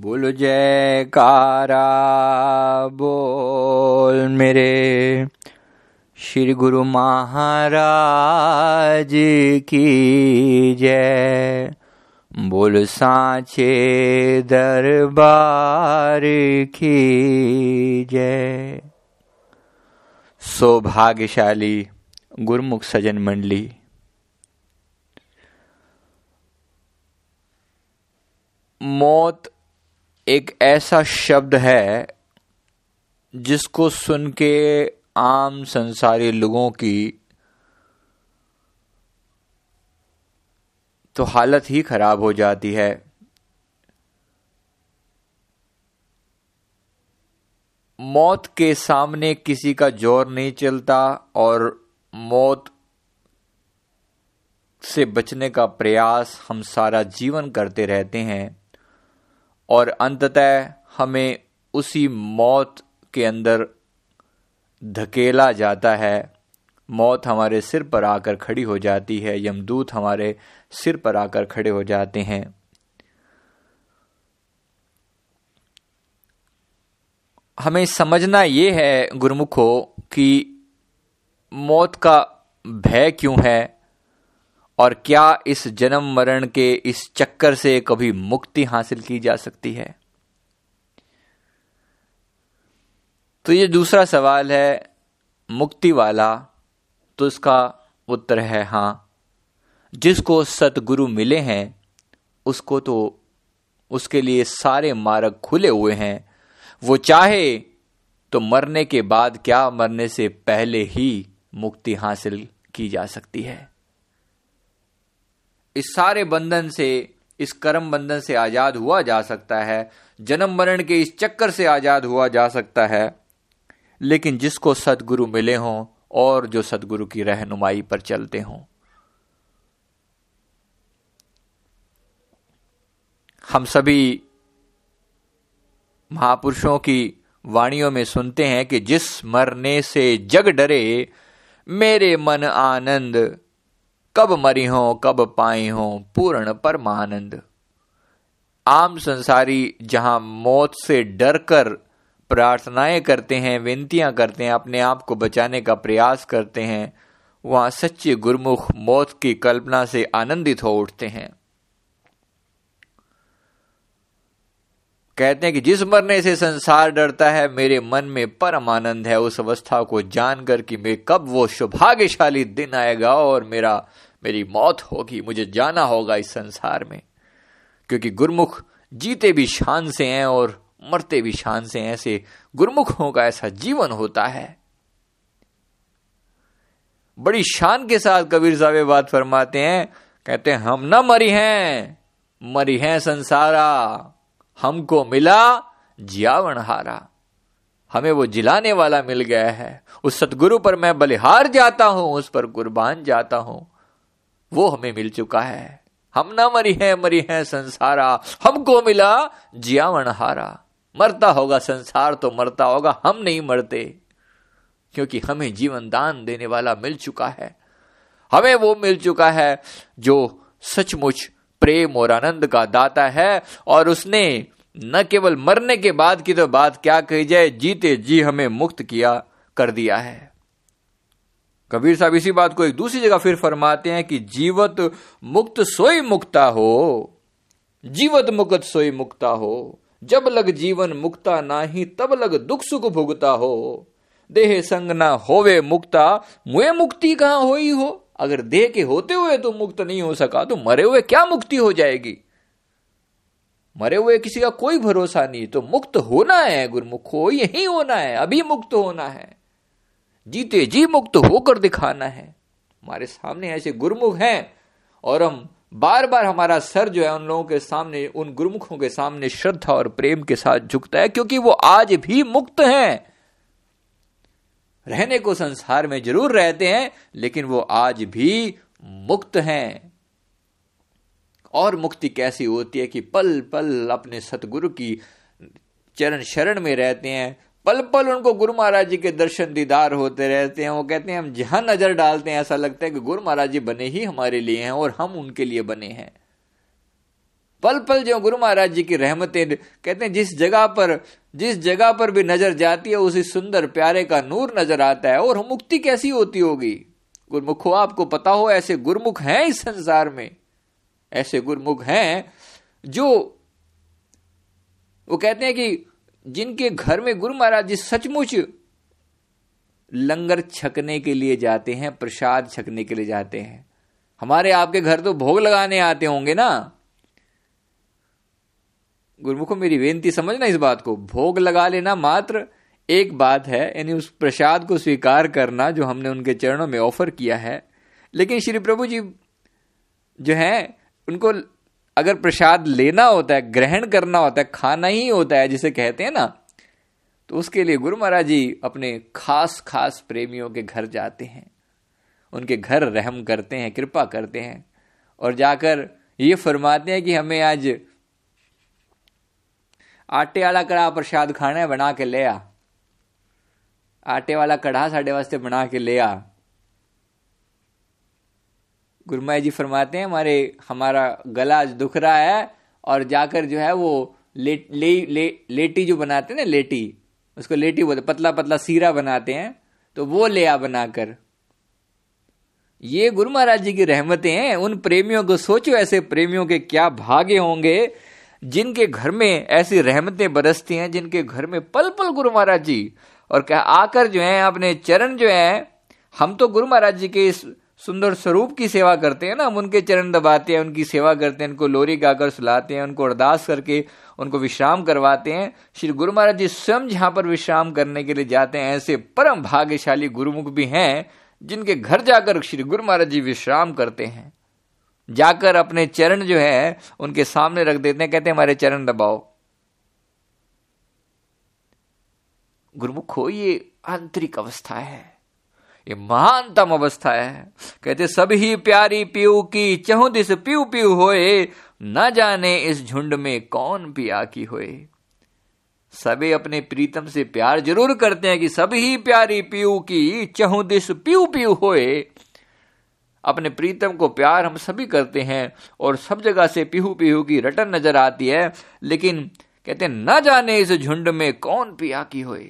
बोल जयकारा, बोल मेरे। श्री गुरु महाराज की जय। बोल साचे दरबार की जय। सौभाग्यशाली गुरुमुख सजन मंडली। मौत एक ऐसा शब्द है जिसको सुन के आम संसारी लोगों की तो हालत ही खराब हो जाती है। मौत के सामने किसी का ज़ोर नहीं चलता और मौत से बचने का प्रयास हम सारा जीवन करते रहते हैं। और अंततः हमें उसी मौत के अंदर धकेला जाता है। मौत हमारे सिर पर आकर खड़ी हो जाती है। यमदूत हमारे सिर पर आकर खड़े हो जाते हैं। हमें समझना यह है गुरुमुखो कि मौत का भय क्यों है? और क्या इस जन्म मरण के इस चक्कर से कभी मुक्ति हासिल की जा सकती है? तो ये दूसरा सवाल है, मुक्ति वाला तो इसका उत्तर है हाँ। जिसको सतगुरु मिले हैं, उसको तो उसके लिए सारे मार्ग खुले हुए हैं। वो चाहे तो मरने के बाद क्या मरने से पहले ही मुक्ति हासिल की जा सकती है। इस सारे बंधन से, इस कर्म बंधन से आज़ाद हुआ जा सकता है, जन्म मरण के इस चक्कर से आज़ाद हुआ जा सकता है। लेकिन जिसको सदगुरु मिले हों, और जो सदगुरु की रहनुमाई पर चलते हों। हम सभी महापुरुषों की वाणियों में सुनते हैं कि जिस मरने से जग डरे, मेरे मन आनंद कब मरी हो, कब पाई हो, पूर्ण परमानंद। आम संसारी जहाँ मौत से डरकर प्रार्थनाएँ करते हैं, विनतियाँ करते हैं, अपने आप को बचाने का प्रयास करते हैं, वहाँ सच्चे गुरमुख मौत की कल्पना से आनंदित हो उठते हैं। कहते हैं कि जिस मरने से संसार डरता है, मेरे मन में परम आनंद है। उस अवस्था को जानकर कि मैं कब वो सौभाग्यशाली दिन आएगा और मेरा, मेरी मौत होगी। मुझे जाना होगा इस संसार में। क्योंकि गुरमुख जीते भी शान से हैं और मरते भी शान से ऐसे गुरमुखों का ऐसा जीवन होता है। बड़ी शान के साथ कबीर साहब बात फरमाते हैं। कहते हैं, हम ना मरी हैं मरी हैं संसारा। हमको मिला जियावन हारा हमें वो जिलाने वाला मिल गया है। उस सतगुरु पर मैं बलिहार जाता हूँ, उस पर कुर्बान जाता हूँ। वो हमें मिल चुका है। हम ना मरी हैं मरी हैं संसारा। हमको मिला जियावन हारा मरता होगा संसार तो मरता होगा, हम नहीं मरते। क्योंकि हमें जीवन दान देने वाला मिल चुका है। हमें वो मिल चुका है जो सचमुच प्रेम और आनंद का दाता है और उसने न केवल मरने के बाद की तो बात क्या कही जाए, जीते जी हमें मुक्त किया, कर दिया है। कबीर साहब इसी बात को एक दूसरी जगह फिर फरमाते हैं कि जीवत मुक्त सोई मुक्ता हो, जीवत मुक्त सोई मुक्ता हो। जब लग जीवन मुक्ता नाही, तब लग दुख सुख भुगता हो। देह संग ना होवे मुक्ता, मुए मुक्ति कहाँ होई हो? अगर देह के होते हुए तो मुक्त नहीं हो सका तो मरे हुए क्या मुक्ति हो जाएगी? मरे हुए किसी का कोई भरोसा नहीं तो मुक्त होना है गुरमुख हो यही होना है, अभी मुक्त होना है। जीते जी मुक्त होकर दिखाना है। हमारे सामने ऐसे गुरुमुख हैं, और हम बार बार हमारा सर जो है उन लोगों के सामने, उन गुरुमुखों के सामने श्रद्धा और प्रेम के साथ झुकता है, क्योंकि वो आज भी मुक्त हैं। रहने को संसार में ज़रूर रहते हैं, लेकिन वो आज भी मुक्त हैं। और मुक्ति कैसी होती है कि पल पल अपने सतगुरु की चरण शरण में रहते हैं पल पल उनको गुरु महाराज जी के दर्शन दीदार होते रहते हैं। वो कहते हैं, हम जहाँ नज़र डालते हैं, ऐसा लगता है कि गुरु महाराज जी बने ही हमारे लिए हैं और हम उनके लिए बने हैं। पल पल जो गुरु महाराज जी की रहमतें कहते हैं, जिस जगह पर, जिस जगह पर भी नज़र जाती है, उसी सुंदर प्यारे का नूर नज़र आता है। और मुक्ति कैसी होती होगी? गुरमुख हो आपको पता हो, ऐसे गुरमुख हैं इस संसार में। ऐसे गुरमुख हैं जो, वो कहते हैं कि जिनके घर में गुरु महाराज जी सचमुच लंगर छकने के लिए जाते हैं, प्रसाद छकने के लिए जाते हैं। हमारे आपके घर तो भोग लगाने आते होंगे ना? गुरुमुखो, मेरी बेनती समझना इस बात को। भोग लगा लेना मात्र एक बात है, यानी उस प्रसाद को स्वीकार करना जो हमने उनके चरणों में ऑफ़र किया है। लेकिन श्री प्रभु जी जो है, उनको अगर प्रसाद लेना होता है, ग्रहण करना होता है, खाना ही होता है, जिसे कहते हैं ना तो उसके लिए गुरु महाराज जी अपने खास खास प्रेमियों के घर जाते हैं। उनके घर रहम करते हैं, कृपा करते हैं। और जाकर ये फरमाते हैं कि हमें आज आटे वाला कड़ा प्रसाद खाना है बना के ले आ। आटे वाला कड़ा साढ़े वास्ते बना के ले आ। गुरुमाई जी फरमाते हैं हमारे हमारा गला दुख रहा है और जाकर जो है वो ले, ले, ले, लेटी जो बनाते हैं ना लेटी उसको लेटी बोलते पतला पतला सीरा बनाते हैं तो वो ले आ बनाकर। ये गुरु महाराज जी की रहमतें हैं उन प्रेमियों को सोचो ऐसे प्रेमियों के क्या भागे होंगे जिनके घर में ऐसी रहमतें बरसती हैं, जिनके घर में पल पल गुरु महाराज जी और क्या आकर जो है, अपने चरण जो है, हम तो गुरु महाराज जी के इस सुंदर स्वरूप की सेवा करते हैं ना, हम उनके चरण दबाते हैं, उनकी सेवा करते हैं, उनको लोरी गाकर सुलाते हैं, उनको अरदास करके उनको विश्राम करवाते हैं। श्री गुरु महाराज जी स्वयं जहाँ पर विश्राम करने के लिए जाते हैं, ऐसे परम भाग्यशाली गुरुमुख भी हैं, जिनके घर जाकर श्री गुरु महाराज जी विश्राम करते हैं। जाकर अपने चरण जो है, उनके सामने रख देते हैं, कहते हैं, हमारे चरण दबाओ। गुरुमुख, हो, ये आंतरिक अवस्था है। ये महानतम अवस्था है। कहते ही प्यारी पीऊ की चहु, दिस पीऊ पीऊ होए। न जाने इस झुंड में कौन पिया की होए। सभी अपने प्रीतम से प्यार ज़रूर करते हैं कि सभी प्यारी पीऊ की चहु, दिस पीऊ पीऊ होए। अपने प्रीतम को प्यार हम सभी करते हैं और सब जगह से पीहू पीहू की रटन नज़र आती है, लेकिन कहते हैं, न जाने इस झुंड में कौन पिया की होए।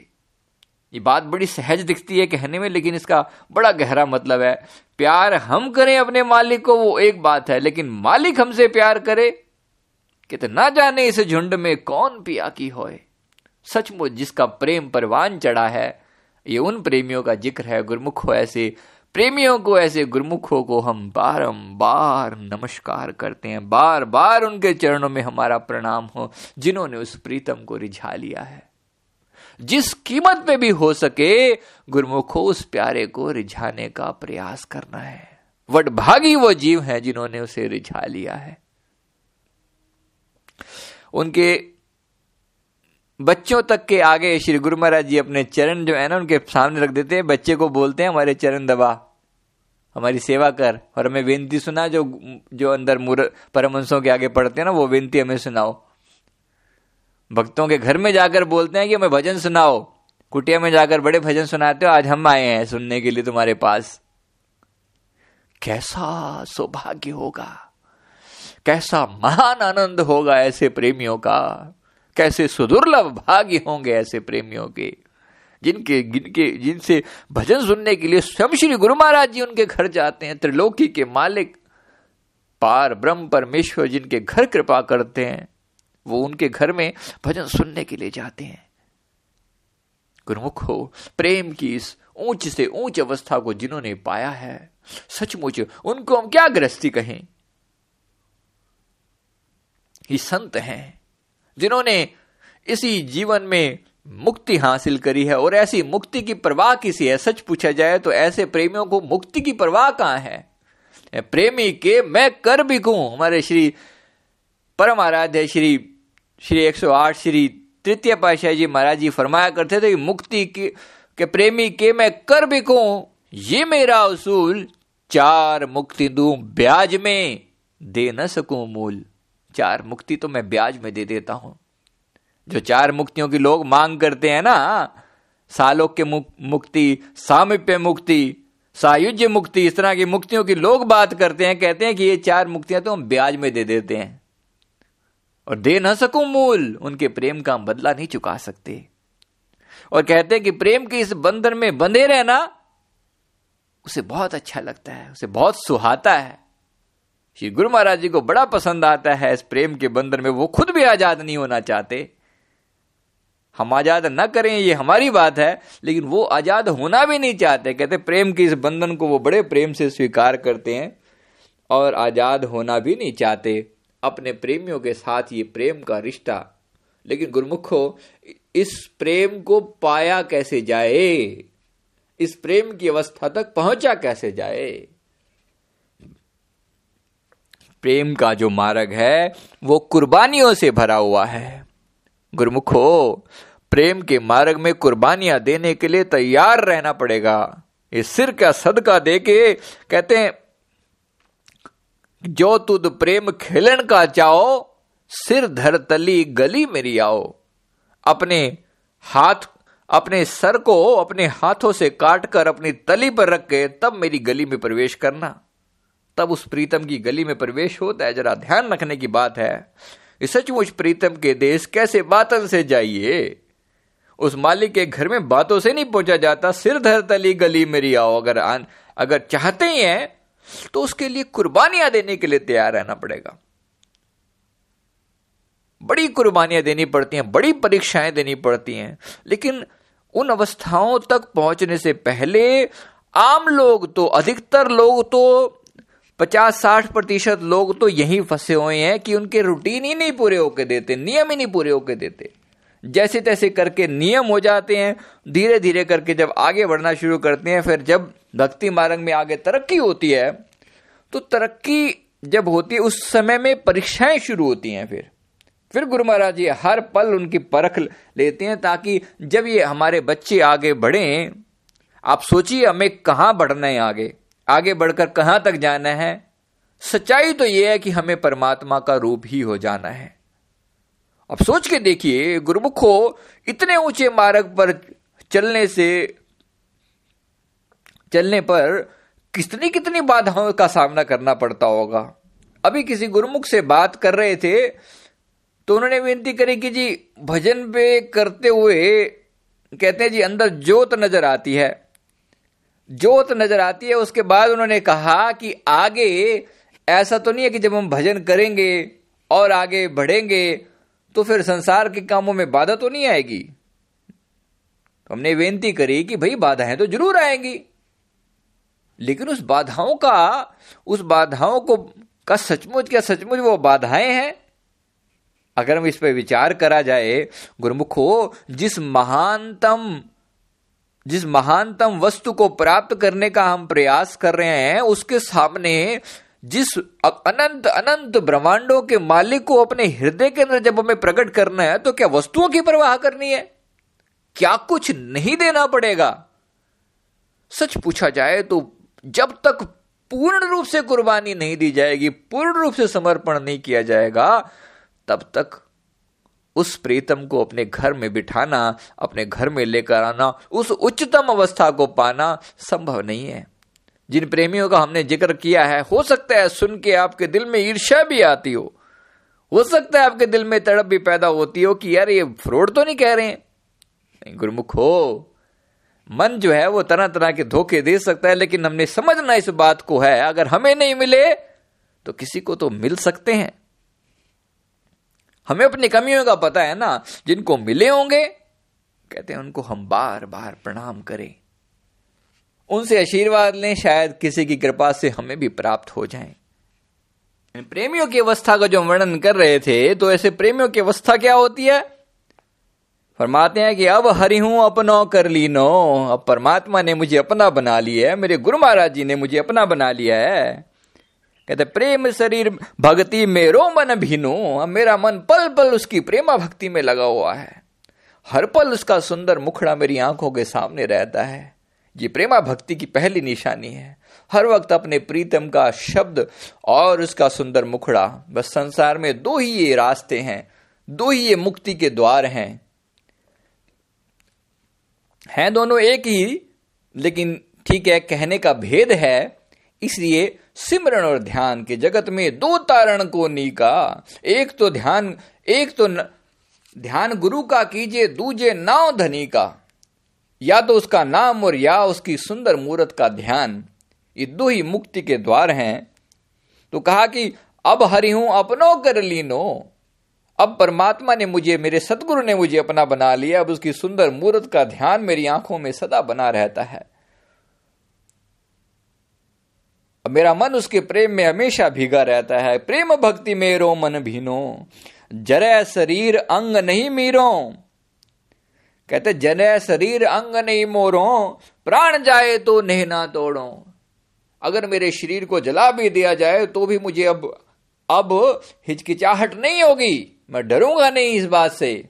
ये बात बड़ी सहज दिखती है कहने में, लेकिन इसका बड़ा गहरा मतलब है, प्यार हम करें अपने मालिक को, वो एक बात है, लेकिन मालिक हमसे प्यार करे। कहते ना जाने इस झुंड में कौन पिया की होए। सचमुच जिसका प्रेम परवान चढ़ा है, ये उन प्रेमियों का ज़िक्र है, गुरमुख हो ऐसे प्रेमियों को, ऐसे गुरमुखों को हम बारंबार नमस्कार करते हैं। बार बार उनके चरणों में हमारा प्रणाम हो, जिन्होंने उस प्रीतम को रिझा लिया है। जिस कीमत पे भी हो सके, गुरमुखो उस प्यारे को रिझाने का प्रयास करना है। वडभागी वो जीव है जिन्होंने उसे रिझा लिया है। उनके बच्चों तक के आगे श्री गुरु महाराज जी अपने चरण जो है ना, उनके सामने रख देते हैं, बच्चे को बोलते हैं, हमारे चरण दबा, हमारी सेवा कर। और हमें बेनती सुना जो जो अंदर मुर परमंशों के आगे पढ़ते हैं ना, वो बेनती हमें सुनाओ। भक्तों के घर में जाकर बोलते हैं कि, हमें भजन सुनाओ। कुटिया में जाकर बड़े भजन सुनाते हो, आज हम आए हैं सुनने के लिए तुम्हारे पास। कैसा सौभाग्य होगा, कैसा महान आनंद होगा ऐसे प्रेमियों का। कैसे सुदुर्लभ भाग्य होंगे ऐसे प्रेमियों के? जिनके जिनके, जिनसे भजन सुनने के लिए स्वयं श्री गुरु महाराज जी उनके घर जाते हैं, त्रिलोकी के मालिक, पार ब्रह्म परमेश्वर जिनके घर कृपा करते हैं, वो उनके घर में भजन सुनने के लिए जाते हैं। गुरुमुख हो, प्रेम की इस ऊंच से ऊंच अवस्था को जिन्होंने पाया है, सचमुच उनको हम क्या गृहस्थी कहें? ही संत हैं। जिन्होंने इसी जीवन में मुक्ति हासिल करी है और ऐसी मुक्ति की परवाह किसी है। सच पूछा जाए तो ऐसे प्रेमियों को मुक्ति की परवाह कहाँ है? प्रेमी के मैं कर भी कहूँ। हमारे श्री परम आराध्य श्री श्री 108 श्री तृतीय पाशाह जी महाराज जी फरमाया करते थे कि मुक्ति के, के प्रेमी के मैं कर भी कहूँ। ये मेरा उसूल चार मुक्ति दू ब्याज में दे न सकूँ मूल। चार मुक्ति तो मैं ब्याज में दे देता हूँ। जो चार मुक्तियों की लोग मांग करते हैं ना, सालोक के मुक्ति, सामिप्य मुक्ति, सायुज्य मुक्ति, इस तरह की मुक्तियों की लोग बात करते हैं, कहते हैं कि ये चार मुक्तियाँ तो हम ब्याज में दे देते हैं। और दे ना सकूँ मूल, उनके प्रेम का हम बदला नहीं चुका सकते। और कहते हैं कि प्रेम के इस बंधन में बंधे रहना, उसे बहुत अच्छा लगता है, उसे बहुत सुहाता है। श्री गुरु महाराज जी को बड़ा पसंद आता है, इस प्रेम के बंधन में वो खुद भी आज़ाद नहीं होना चाहते। हम आज़ाद न करें, ये हमारी बात है, लेकिन वो आज़ाद होना भी नहीं चाहते। कहते, प्रेम के इस बंधन को वो बड़े प्रेम से स्वीकार करते हैं और आज़ाद होना भी नहीं चाहते। अपने प्रेमियों के साथ ये प्रेम का रिश्ता। लेकिन गुरुमुखो, इस प्रेम को पाया कैसे जाए? इस प्रेम की अवस्था तक पहुँचा कैसे जाए? प्रेम का जो मार्ग है, वो कुर्बानियों से भरा हुआ है। गुरुमुखो, प्रेम के मार्ग में कुर्बानियाँ देने के लिए तैयार रहना पड़ेगा। इस सिर का सदका दे के कहते हैं, जो तुद प्रेम खेलन का चाहो, सिर धर तली गली मेरी आओ। अपने हाथ, अपने सर को अपने हाथों से काटकर अपनी तली पर रख के तब मेरी गली में प्रवेश करना। तब उस प्रीतम की गली में प्रवेश होता है। जरा ध्यान रखने की बात है। सचमुच प्रीतम के देश कैसे बातन से जाइए? उस मालिक के घर में बातों से नहीं पहुँचा जाता। सिर धर तली गली मेरी आओ। अगर आन, अगर चाहते ही हैं तो उसके लिए कुर्बानियाँ देने के लिए तैयार रहना पड़ेगा। बड़ी कुर्बानियाँ देनी पड़ती हैं बड़ी परीक्षाएँ देनी पड़ती हैं। लेकिन उन अवस्थाओं तक पहुँचने से पहले आम लोग तो अधिकतर लोग तो पचास साठ प्रतिशत लोग तो यही फंसे हुए हैं कि उनके रूटीन ही नहीं पूरे होके देते, नियम ही नहीं पूरे होके देते। जैसे तैसे करके नियम हो जाते हैं धीरे धीरे करके जब आगे बढ़ना शुरू करते हैं, फिर जब भक्ति मार्ग में आगे तरक्की होती है तो तरक्की जब होती है, उस समय में परीक्षाएँ शुरू होती हैं फिर। फिर गुरु महाराज जी हर पल उनकी परख लेते हैं ताकि जब ये हमारे बच्चे आगे बढ़े, आप सोचिए हमें कहाँ बढ़ना है आगे। आगे बढ़कर कहाँ तक जाना है? सच्चाई तो यह है कि हमें परमात्मा का रूप ही हो जाना है। अब सोच के देखिए, गुरुमुखो, इतने ऊँचे मार्ग पर चलने से, चलने पर कितनी कितनी बाधाओं का सामना करना पड़ता होगा। अभी किसी गुरुमुख से बात कर रहे थे तो उन्होंने विनती करी कि जी, भजन पे करते हुए, कहते हैं जी, अंदर जोत नज़र आती है। जोत नज़र आती है, उसके बाद उन्होंने कहा कि आगे ऐसा तो नहीं है कि जब हम भजन करेंगे और आगे बढ़ेंगे तो फिर संसार के कामों में बाधा तो नहीं आएगी? तो हमने बेनती करी कि भाई, बाधाएँ तो ज़रूर आएँगी। लेकिन उस बाधाओं का, उस बाधाओं को, का सचमुच, क्या सचमुच वो बाधाएँ हैं? अगर हम इस पर विचार करा जाए, गुरुमुखो, जिस महानतम जिस महानतम वस्तु को प्राप्त करने का हम प्रयास कर रहे हैं, उसके सामने जिस अनंत अनंत ब्रह्मांडों के मालिक को अपने हृदय के अंदर जब हमें प्रकट करना है तो क्या वस्तुओं की परवाह करनी है? क्या कुछ नहीं देना पड़ेगा? सच पूछा जाए तो जब तक पूर्ण रूप से कुर्बानी नहीं दी जाएगी, पूर्ण रूप से समर्पण नहीं किया जाएगा, तब तक उस प्रीतम को अपने घर में बिठाना, अपने घर में लेकर आना, उस उच्चतम अवस्था को पाना संभव नहीं है। जिन प्रेमियों का हमने ज़िक्र किया है, हो सकता है सुन के आपके दिल में ईर्ष्या भी आती हो। हो सकता है आपके दिल में तड़प भी पैदा होती हो कि यार ये फ्रॉड तो नहीं कह रहे हैं। गुरुमुख हो। मन जो है वो तरह तरह के धोखे दे सकता है, लेकिन हमने समझना इस बात को है, अगर हमें नहीं मिले तो किसी को तो मिल सकते हैं। हमें अपनी कमियों का पता है ना, जिनको मिले होंगे, कहते हैं उनको हम बार बार प्रणाम करें। उनसे आशीर्वाद लें, शायद किसी की कृपा से हमें भी प्राप्त हो जाए। प्रेमियों की अवस्था का जो वर्णन कर रहे थे तो ऐसे प्रेमियों की अवस्था क्या होती है? फरमाते हैं कि अब हरि हूँ, अपनो कर ली नो अब परमात्मा ने मुझे अपना बना लिया है, मेरे गुरु महाराज जी ने मुझे अपना बना लिया है। कहते, प्रेम शरीर, भक्ति मेरो मन भीनो। मेरा मन पल पल उसकी प्रेमा भक्ति में लगा हुआ है। हर पल उसका सुंदर मुखड़ा मेरी आँखों के सामने रहता है। ये प्रेमा भक्ति की पहली निशानी है। हर वक्त अपने प्रीतम का शब्द और उसका सुंदर मुखड़ा। बस संसार में दो ही ये रास्ते हैं, दो ही ये मुक्ति के द्वार हैं। हैं दोनों एक ही, लेकिन ठीक है, कहने का भेद है। इसलिए सिमरण और ध्यान के जगत में दो तारण को नीका। एक तो ध्यान एक तो न, ध्यान गुरु का कीजिए दूजे नाव धनी का। या तो उसका नाम और या उसकी सुंदर मूर्त का ध्यान। ये दो ही मुक्ति के द्वार हैं। तो कहा कि अब हरि हूँ अपनो कर लीनो। अब परमात्मा ने मुझे मेरे सदगुरु ने मुझे अपना बना लिया। अब उसकी सुंदर मूर्त का ध्यान मेरी आँखों में सदा बना रहता है। मेरा मन उसके प्रेम में हमेशा भीगा रहता है। प्रेम भक्ति मेरो मन भीनो जरे शरीर अंग नहीं मीरो। कहते जरे शरीर अंग नहीं मोरो, प्राण जाए तो नेह ना तोड़ो। अगर मेरे शरीर को जला भी दिया जाए तो भी मुझे अब अब हिचकिचाहट नहीं होगी। मैं डरूँगा नहीं इस बात से।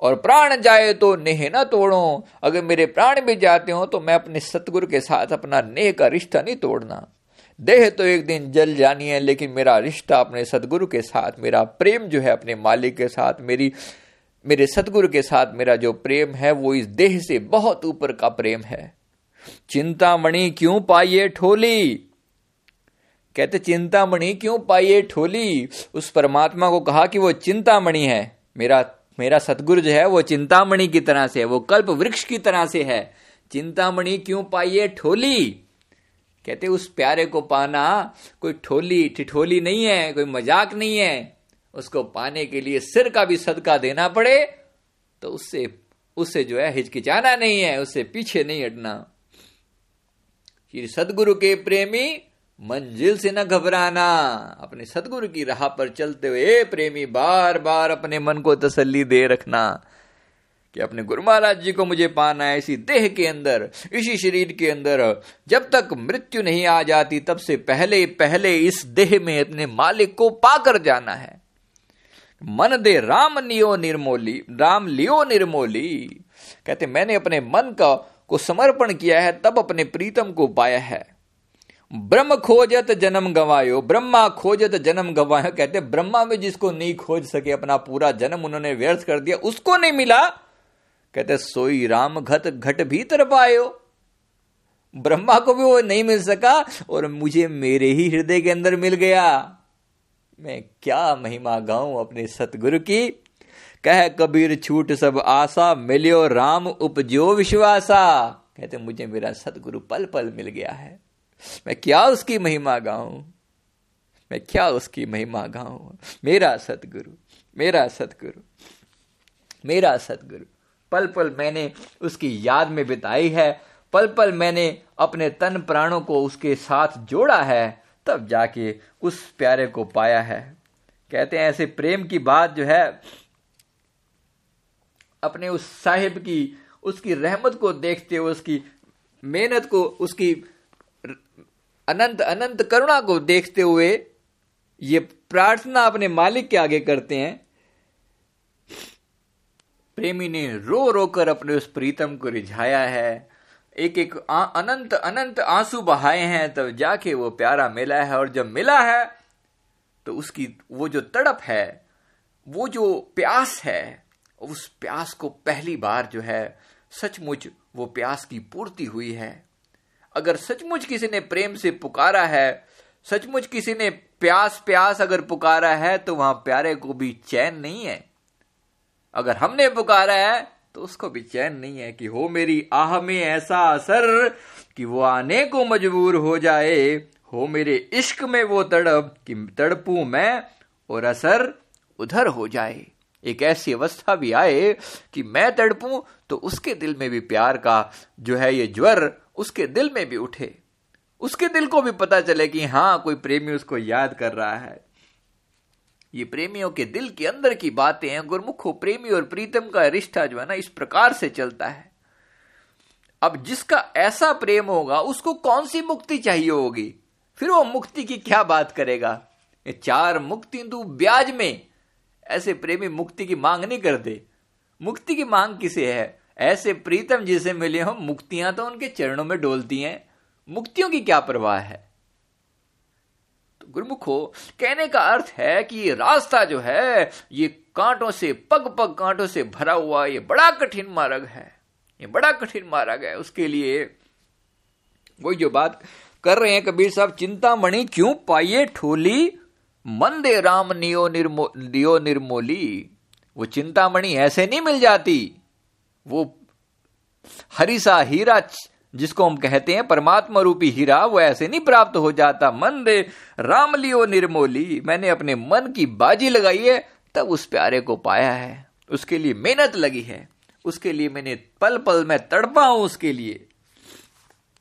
और प्राण जाए तो नेह न तोड़ो। अगर मेरे प्राण भी जाते हो तो मैं अपने सतगुरु के साथ अपना नेह का रिश्ता नहीं तोड़ना। देह तो एक दिन जल जानी है, लेकिन मेरा रिश्ता अपने सदगुरु के साथ, मेरा प्रेम जो है अपने मालिक के साथ, मेरी, मेरे सदगुरु के साथ मेरा जो प्रेम है, वो इस देह से बहुत ऊपर का प्रेम है। चिंतामणि, क्यों पाइए ठोली? कहते, चिंतामणि, क्यों पाइए ठोली? उस परमात्मा को कहा कि वो चिंतामणि है। मेरा मेरा सतगुरु जो है, वो चिंतामणि की तरह से वो कल्प वृक्ष की तरह से है। चिंतामणि क्यों पाइए ठोली। कहते, उस प्यारे को पाना कोई ठोली, ठिठोली नहीं है, कोई मज़ाक नहीं है। उसको पाने के लिए सिर का भी सदका देना पड़े तो उससे उससे जो है, हिचकिचाना नहीं है, उससे पीछे नहीं हटना। श्री सदगुरु के प्रेमी मंजिल से न घबराना। अपने सदगुरु की राह पर चलते हुए प्रेमी बार बार अपने मन को तसल्ली दे रखना कि अपने गुरु महाराज जी को मुझे पाना है इसी देह के अंदर, इसी शरीर के अंदर। जब तक मृत्यु नहीं आ जाती, तब से पहले पहले इस देह में अपने मालिक को पाकर जाना है। मन दे राम लियो निर्मोली, राम लियो निर्मोली। कहते, मैंने अपने मन का, को समर्पण किया है, तब अपने प्रीतम को पाया है। ब्रह्म खोजत जन्म गवायो, ब्रह्मा खोजत जन्म गवायो, कहते ब्रह्मा में जिसको नहीं खोज सके, अपना पूरा जन्म उन्होंने व्यर्थ कर दिया, उसको नहीं मिला। कहते सोई राम घट घट भीतर पायो। ब्रह्मा को भी वो नहीं मिल सका, और मुझे मेरे ही हृदय के अंदर मिल गया। मैं क्या महिमा गाऊं अपने सतगुरु की? कह, कबीर छूट सब आशा, मिलियो राम उपजो विश्वासा। कहते मुझे मेरा सतगुरु पल पल मिल गया है। मैं क्या उसकी महिमा गाऊं? मैं क्या उसकी महिमा गाऊं? मेरा सतगुरु मेरा सतगुरु मेरा सतगुरु। पल पल मैंने उसकी याद में बिताई है। पल पल मैंने अपने तन प्राणों को उसके साथ जोड़ा है। तब जाके उस प्यारे को पाया है। कहते हैं, ऐसे प्रेम की बात जो है, अपने उस साहिब की, उसकी रहमत को देखते हुए, उसकी मेहनत को, उसकी अनंत अनंत करुणा को देखते हुए ये प्रार्थना अपने मालिक के आगे करते हैं। प्रेमी ने रो रो कर अपने उस प्रीतम को रिझाया है। एक एक अनंत अनंत आँसू बहाए हैं, तब जाके वो प्यारा मिला है और जब मिला है तो उसकी, वो जो तड़प है, वो जो प्यास है, उस प्यास को पहली बार जो है, सचमुच वो प्यास की पूर्ति हुई है। अगर सचमुच किसी ने प्रेम से पुकारा है, सचमुच किसी ने प्यास प्यास अगर पुकारा है तो वहाँ प्यारे को भी चैन नहीं है। अगर हमने पुकारा है तो उसको भी चैन नहीं है कि हो मेरी आह में ऐसा असर कि वो आने को मजबूर हो जाए, हो मेरे इश्क में वो तड़प कि तड़पू मैं और असर उधर हो जाए। एक ऐसी अवस्था भी आए कि मैं तड़पूं तो उसके दिल में भी प्यार का जो है ये ज्वर उसके दिल में भी उठे। उसके दिल को भी पता चले कि हाँ, कोई प्रेमी उसको याद कर रहा है। ये प्रेमियों के दिल के अंदर की बातें हैं, गुरमुखो, प्रेमी और प्रीतम का रिश्ता जो है ना, इस प्रकार से चलता है। अब जिसका ऐसा प्रेम होगा, उसको कौन सी मुक्ति चाहिए होगी? फिर वो मुक्ति की क्या बात करेगा? ये चार मुक्ति तू ब्याज में। ऐसे प्रेमी मुक्ति की मांग नहीं करते। मुक्ति की मांग किसे है? ऐसे प्रीतम जिसे मिले हो, मुक्तियाँ तो उनके चरणों में डोलती हैं। मुक्तियों की क्या परवाह है? तो गुरुमुखो, कहने का अर्थ है कि ये रास्ता जो है, ये कांटों से पग पग कांटों से भरा हुआ, ये बड़ा कठिन मार्ग है। ये बड़ा कठिन मार्ग है। उसके लिए वही जो बात कर रहे हैं कबीर साहब, चिंतामणि क्यों पाइए ठोली? मंदे राम नियो निर्मो नियो निर्मोली। वो चिंतामणि ऐसे नहीं मिल जाती। वो हरिसा हीरा जिसको हम कहते हैं परमात्मा रूपी हीरा, वो ऐसे नहीं प्राप्त हो जाता। मन दे राम लियो निर्मोली, मैंने अपने मन की बाजी लगाई है, तब उस प्यारे को पाया है। उसके लिए मेहनत लगी है। उसके लिए मैंने पल पल में तड़पा हूँ उसके लिए।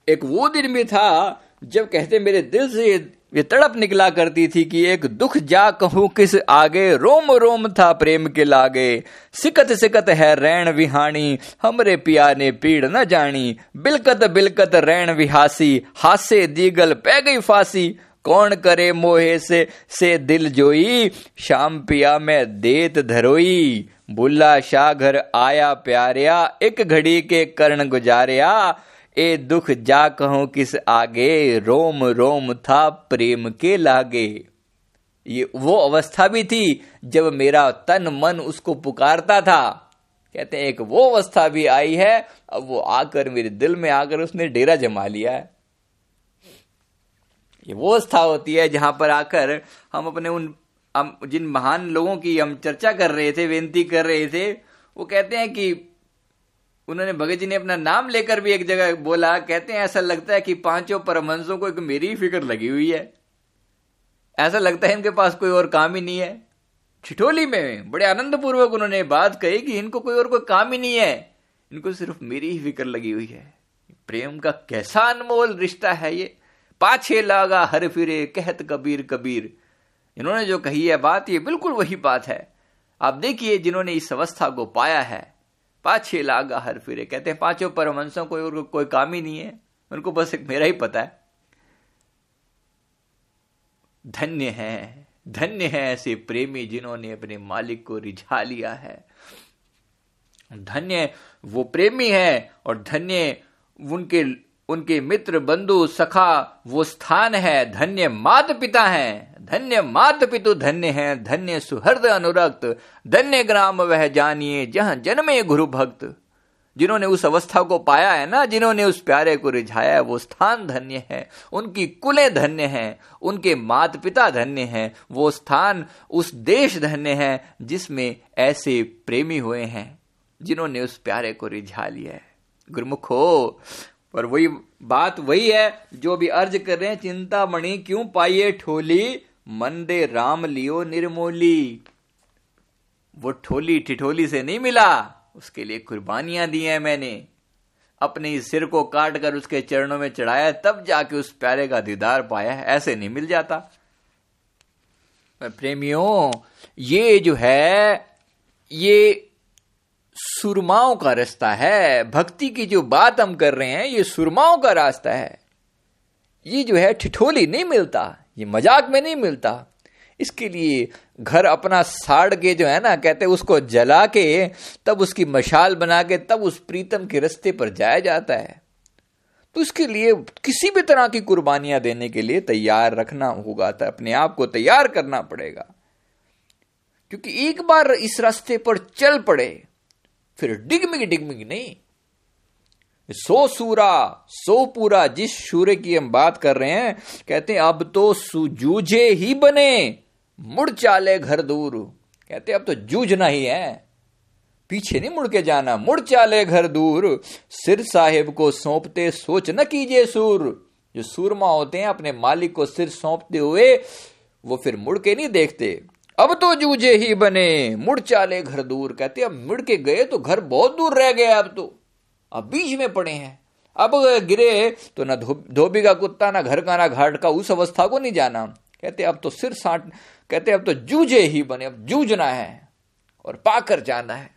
एक वो दिन भी था, जब कहते मेरे दिल से ये तड़प निकला करती थी कि एक दुख जा कहूँ किस आगे? रोम रोम था प्रेम के लागे। सिकत सिकत है रैण विहानी हमरे पिया ने पीड़ न जानी बिलकत बिलकत रैण विहासी। हासे दीगल पै गई फांसी। कौन करे मोहे से? से दिल जोई। शाम पिया में देत धरोई। बुल्ला शाह घर आया प्यारिया। एक घड़ी के कर्ण गुजारिया। ए दुख जा कहो किस आगे? रोम रोम था प्रेम के लागे। ये, वो अवस्था भी थी जब मेरा तन मन उसको पुकारता था। कहते हैं, एक वो अवस्था भी आई है, अब वो आकर मेरे दिल में आकर उसने डेरा जमा लिया है। ये वो अवस्था होती है जहाँ पर आकर हम अपने उन, हम जिन महान लोगों की हम चर्चा कर रहे थे, बेनती कर रहे थे, वो कहते हैं कि उन्होंने भगत जी ने अपना नाम लेकर भी एक जगह बोला, कहते हैं, ऐसा लगता है कि पाँचों परमहंसों को एक मेरी ही फ़िक्र लगी हुई है। ऐसा लगता है इनके पास कोई और काम ही नहीं है। छिठोली में बड़े आनंद पूर्वक उन्होंने बात कही कि इनको कोई और कोई काम ही नहीं है। इनको सिर्फ़ मेरी ही फ़िक्र लगी हुई है। प्रेम का कैसा अनमोल रिश्ता है ये। पाछे लागा हर फिरे, कहत कबीर कबीर। इन्होंने जो कही है बात, ये बिल्कुल वही बात है। आप देखिए जिन्होंने इस अवस्था को पाया है। पाछे लागा हर फिरे। कहते हैं पाँचों परमंशों को और कोई काम ही नहीं है। उनको बस एक मेरा ही पता है। धन्य है धन्य है ऐसे प्रेमी जिन्होंने अपने मालिक को रिझा लिया है। धन्य, वो प्रेमी है और धन्य उनके उनके मित्र बंधु सखा, वो स्थान है, धन्य मात पिता है। धन्य मात पितु धन्य है, धन्य सुहृद अनुरक्त, धन्य ग्राम वह जानिए जहाँ जन्मे गुरु भक्त। जिन्होंने उस अवस्था को पाया है ना, जिन्होंने उस प्यारे को रिझाया है, वो स्थान धन्य है। उनकी कुलें धन्य हैं, उनके मात पिता धन्य हैं, वो स्थान उस देश धन्य है, जिसमें ऐसे प्रेमी हुए हैं, जिन्होंने उस प्यारे को रिझा लिया है। गुरुमुख पर वही बात वही है, जो भी अर्ज़ कर रहे हैं चिंता मणि क्यों पाइए ठोली? मंदे राम लियो निर्मोली। वो ठोली, ठिठोली से नहीं मिला। उसके लिए कुर्बानियाँ दी हैं मैंने। अपने सिर को काट कर उसके चरणों में चढ़ाया, तब जाके उस प्यारे का दीदार पाया ऐसे नहीं मिल जाता। प्रेमियों, ये जो है, ये सुरमाओं का रास्ता है। भक्ति की जो बात हम कर रहे हैं, ये सुरमाओं का रास्ता है। ये जो है, ठिठोली नहीं मिलता, ये मज़ाक में नहीं मिलता। इसके लिए घर अपना साड़ के जो है ना, कहते उसको जला के, तब उसकी मशाल बना के, तब उस प्रीतम के रस्ते पर जाया जाता है। तो इसके लिए किसी भी तरह की कुर्बानियाँ देने के लिए तैयार रखना होगा था अपने आप को तैयार करना पड़ेगा। क्योंकि एक बार इस रास्ते पर चल पड़े फिर डिगमिग डिगमिग नहीं। सो सूरा, सो पूरा, जिस सूर्य की हम बात कर रहे हैं, कहते हैं, अब तो सुजूझे ही बने, मुड़ चाले घर दूर। कहते अब तो जूझना ही है। पीछे नहीं मुड़ के जाना, मुड़ चाले घर दूर। सिर साहेब को सौंपते सोच न कीजिए सूर। जो सूरमा होते हैं, अपने मालिक को सिर सौंपते हुए, वो फिर मुड़ के नहीं देखते। अब तो जूझे ही बने। मुड़ चाले घर दूर। कहते, अब मुड़ के गए तो घर बहुत दूर रह गए अब तो। अब बीच में पड़े हैं। अब गिरे तो ना धोबी का कुत्ता, ना घर का, ना घाट का। उस अवस्था को नहीं जाना। कहते, अब तो सिर साट कहते, अब तो जूझे ही बने। अब जूझना है और पाकर जाना है।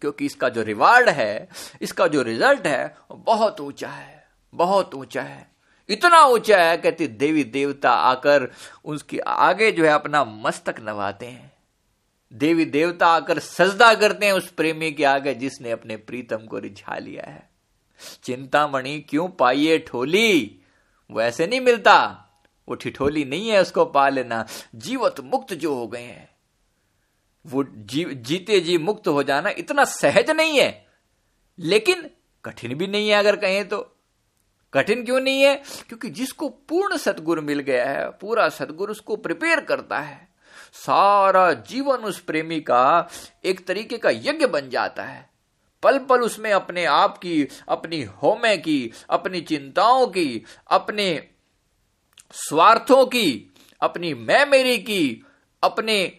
क्योंकि इसका जो रिवार्ड है, इसका जो रिज़ल्ट है बहुत ऊँचा है। बहुत ऊँचा है। इतना ऊँचा है कहती देवी देवता आकर उसके आगे जो है अपना मस्तक नवाते हैं। देवी देवता आकर सजदा करते हैं उस प्रेमी के आगे जिसने अपने प्रीतम को रिझा लिया है। चिंतामणि क्यों पाइए ठोली? वो ऐसे नहीं मिलता। वो ठिठोली नहीं है उसको पा लेना। जीवत मुक्त जो हो गए हैं। वो जी, जीते जी मुक्त हो जाना इतना सहज नहीं है। लेकिन कठिन भी नहीं है अगर कहें तो। कठिन क्यों नहीं है? क्योंकि जिसको पूर्ण सदगुरु मिल गया है, पूरा सतगुरु उसको प्रिपेयर करता है। सारा जीवन उस प्रेमी का एक तरीके का यज्ञ बन जाता है। पल पल उसमें अपने आप की, अपनी होमे की, अपनी चिंताओं की, अपने स्वार्थों की, अपनी मैं मेरी की, अपने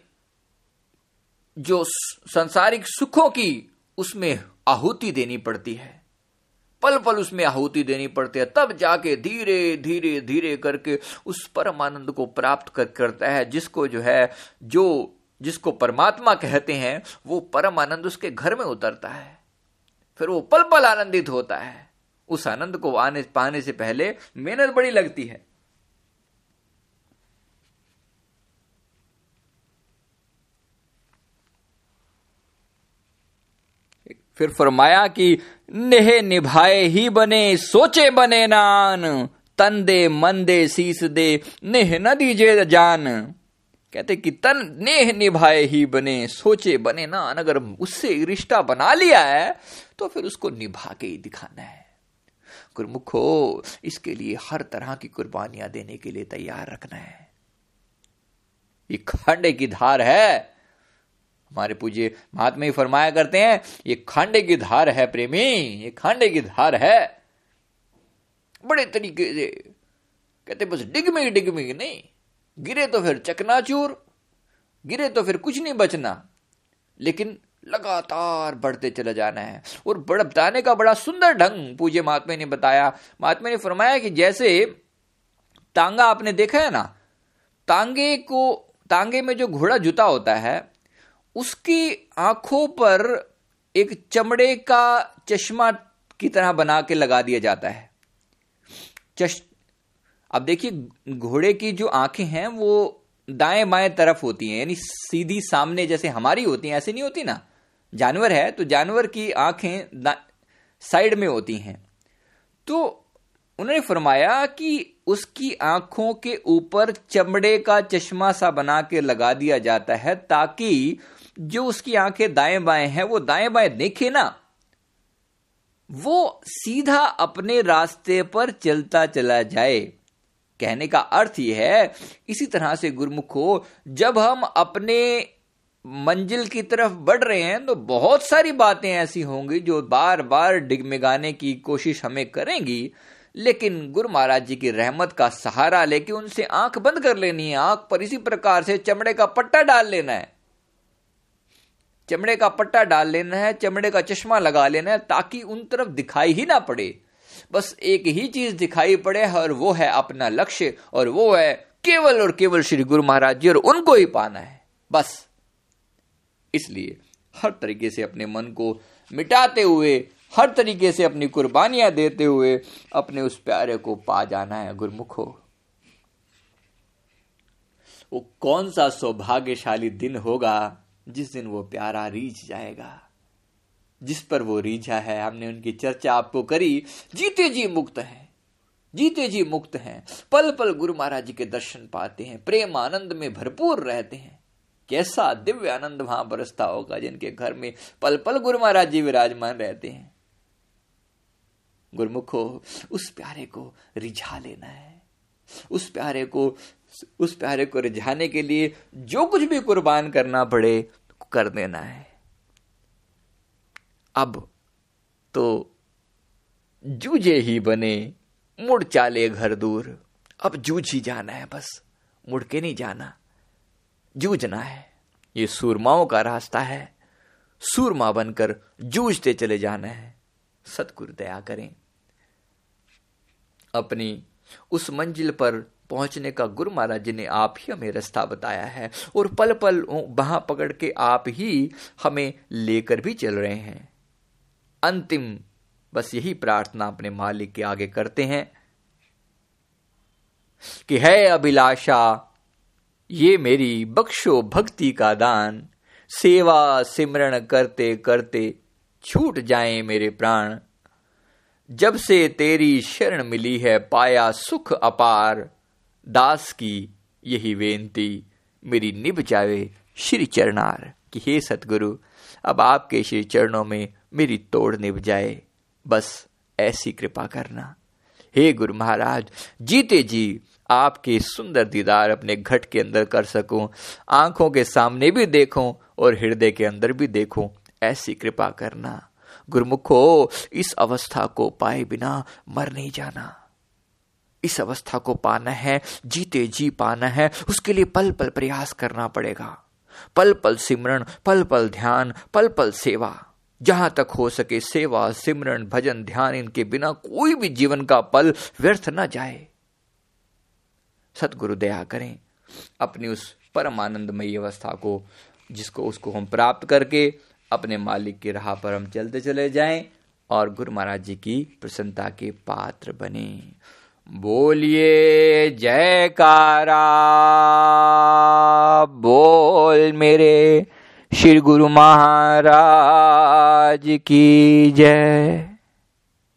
जो संसारिक सुखों की उसमें आहुति देनी पड़ती है। पल पल उसमें आहुति देनी पड़ती है। तब जाके धीरे धीरे धीरे करके उस परम आनंद को प्राप्त कर, करता है जिसको जो है जो जिसको परमात्मा कहते हैं वो परम आनंद उसके घर में उतरता है। फिर वो पल पल आनंदित होता है। उस आनंद को आने पाने से पहले मेहनत बड़ी लगती है। फिर फरमाया कि नेह निभाए ही बने, सोचे बने नान। तन दे मन दे शीस दे नेह न दीजे जान। कहते कि तन नेह निभाए ही बने, सोचे बने ना अगर उससे रिश्ता बना लिया है तो फिर उसको निभा के ही दिखाना है। गुरमुखो, इसके लिए हर तरह की कुर्बानियाँ देने के लिए तैयार रखना है। ये खांडे की धार है। हमारे पूज्य महात्मा ही फरमाया करते हैं, ये खांडे की धार है प्रेमी, ये खांडे की धार है। बड़े तरीके से कहते, बस डिगमिग डिगमिग नहीं, गिरे तो फिर चकनाचूर, गिरे तो फिर कुछ नहीं बचना, लेकिन लगातार बढ़ते चले जाना है। और बड़ा बताने का बड़ा सुंदर ढंग पूज्य महात्मा ने बताया। महात्मा ने फरमाया कि जैसे तांगा आपने देखा है ना, तांगे को, तांगे में जो घोड़ा जुता होता है उसकी आँखों पर एक चमड़े का चश्मा की तरह बना के लगा दिया जाता है। चश अब देखिए, घोड़े की जो आँखें हैं, वो दाएँ बाएँ तरफ़ होती हैं, यानी सीधी सामने जैसे हमारी होती हैं, ऐसे नहीं होती ना? जानवर है तो जानवर की आँखें साइड में होती हैं। तो उन्होंने फरमाया कि उसकी आँखों के ऊपर चमड़े का चश्मा सा बना के लगा दिया जाता है ताकि जो उसकी आँखें दाएँ बाएँ हैं, वो दाएँ बाएँ देखे ना, वो सीधा अपने रास्ते पर चलता चला जाए। कहने का अर्थ यह है, इसी तरह से गुरुमुखो, जब हम अपने मंजिल की तरफ़ बढ़ रहे हैं तो बहुत सारी बातें ऐसी होंगी जो बार बार डिगमिगाने की कोशिश हमें करेंगी, लेकिन गुरु महाराज जी की रहमत का सहारा लेके उनसे आँख बंद कर लेनी है, आँख पर इसी प्रकार से चमड़े का पट्टा डाल लेना है। चमड़े का पट्टा डाल लेना है, चमड़े का चश्मा लगा लेना है, ताकि उन तरफ़ दिखाई ही ना पड़े। बस एक ही चीज़ दिखाई पड़े, और वो है अपना लक्ष्य, और वो है केवल और केवल श्री गुरु महाराज जी और उनको ही पाना है। बस। इसलिए हर तरीके से अपने मन को मिटाते हुए, हर तरीके से अपनी कुर्बानियाँ देते हुए अपने उस प्यारे को पा जाना है गुरमुखो। वो कौन सा सौभाग्यशाली दिन होगा? जिस दिन वो प्यारा रीझ जाएगा, जिस पर वो रीझा है, हमने उनकी चर्चा आपको करी, जीते जी मुक्त हैं, जीते जी मुक्त हैं पल पल गुरु महाराज जी के दर्शन पाते हैं, प्रेम आनंद में भरपूर रहते हैं। कैसा दिव्य आनंद वहाँ बरसता होगा जिनके घर में पल पल गुरु महाराज जी विराजमान रहते हैं। गुरुमुखो, उस प्यारे को रिझा लेना है, उस प्यारे को उस प्यारे को रिझाने के लिए जो कुछ भी कुर्बान करना पड़े, कर देना है। अब तो जूझे ही बने, मुड़ चाले घर दूर। अब जूझ ही जाना है बस, मुड़ के नहीं जाना। जूझना है, ये सूरमाओं का रास्ता है। सूरमा बनकर जूझते चले जाना है। सतगुरु दया करें। अपनी उस मंजिल पर पहुँचने का गुरु महाराज जी ने आप ही हमें रास्ता बताया है और पल पल वहाँ पकड़ के आप ही हमें लेकर भी चल रहे हैं। अंतिम बस यही प्रार्थना अपने मालिक के आगे करते हैं कि, है अभिलाषा, ये मेरी बख्शो भक्ति का दान, सेवा सिमरण करते करते छूट जाए मेरे प्राण। जब से तेरी शरण मिली है, पाया सुख अपार दास की यही बेनती मेरी निभ जावे श्री चरणार कि हे सतगुरु, अब आपके श्री चरणों में मेरी तोड़ निभ जाए। बस ऐसी कृपा करना। हे गुरु महाराज, जीते जी, आपके सुंदर दीदार अपने घट के अंदर कर सकूँ, आँखों के सामने भी देखूँ और हृदय के अंदर भी देखूँ, ऐसी कृपा करना। गुरुमुखो, इस अवस्था को पाए बिना मर नहीं जाना। इस अवस्था को पाना है, जीते जी पाना है, उसके लिए पल पल प्रयास करना पड़ेगा। पल पल सिमरण पल पल ध्यान पल पल सेवा। जहाँ तक हो सके सेवा सिमरण भजन, ध्यान, इनके बिना कोई भी जीवन का पल व्यर्थ न जाए। सतगुरु दया करें, अपनी उस परम आनंदमयी अवस्था को, जिसको उसको हम प्राप्त करके अपने मालिक की राह पर हम चलते चले जाएँ और गुरु महाराज जी की प्रसन्नता के पात्र बने। बोलिए जयकारा। बोल मेरे श्री गुरु महाराज की जय।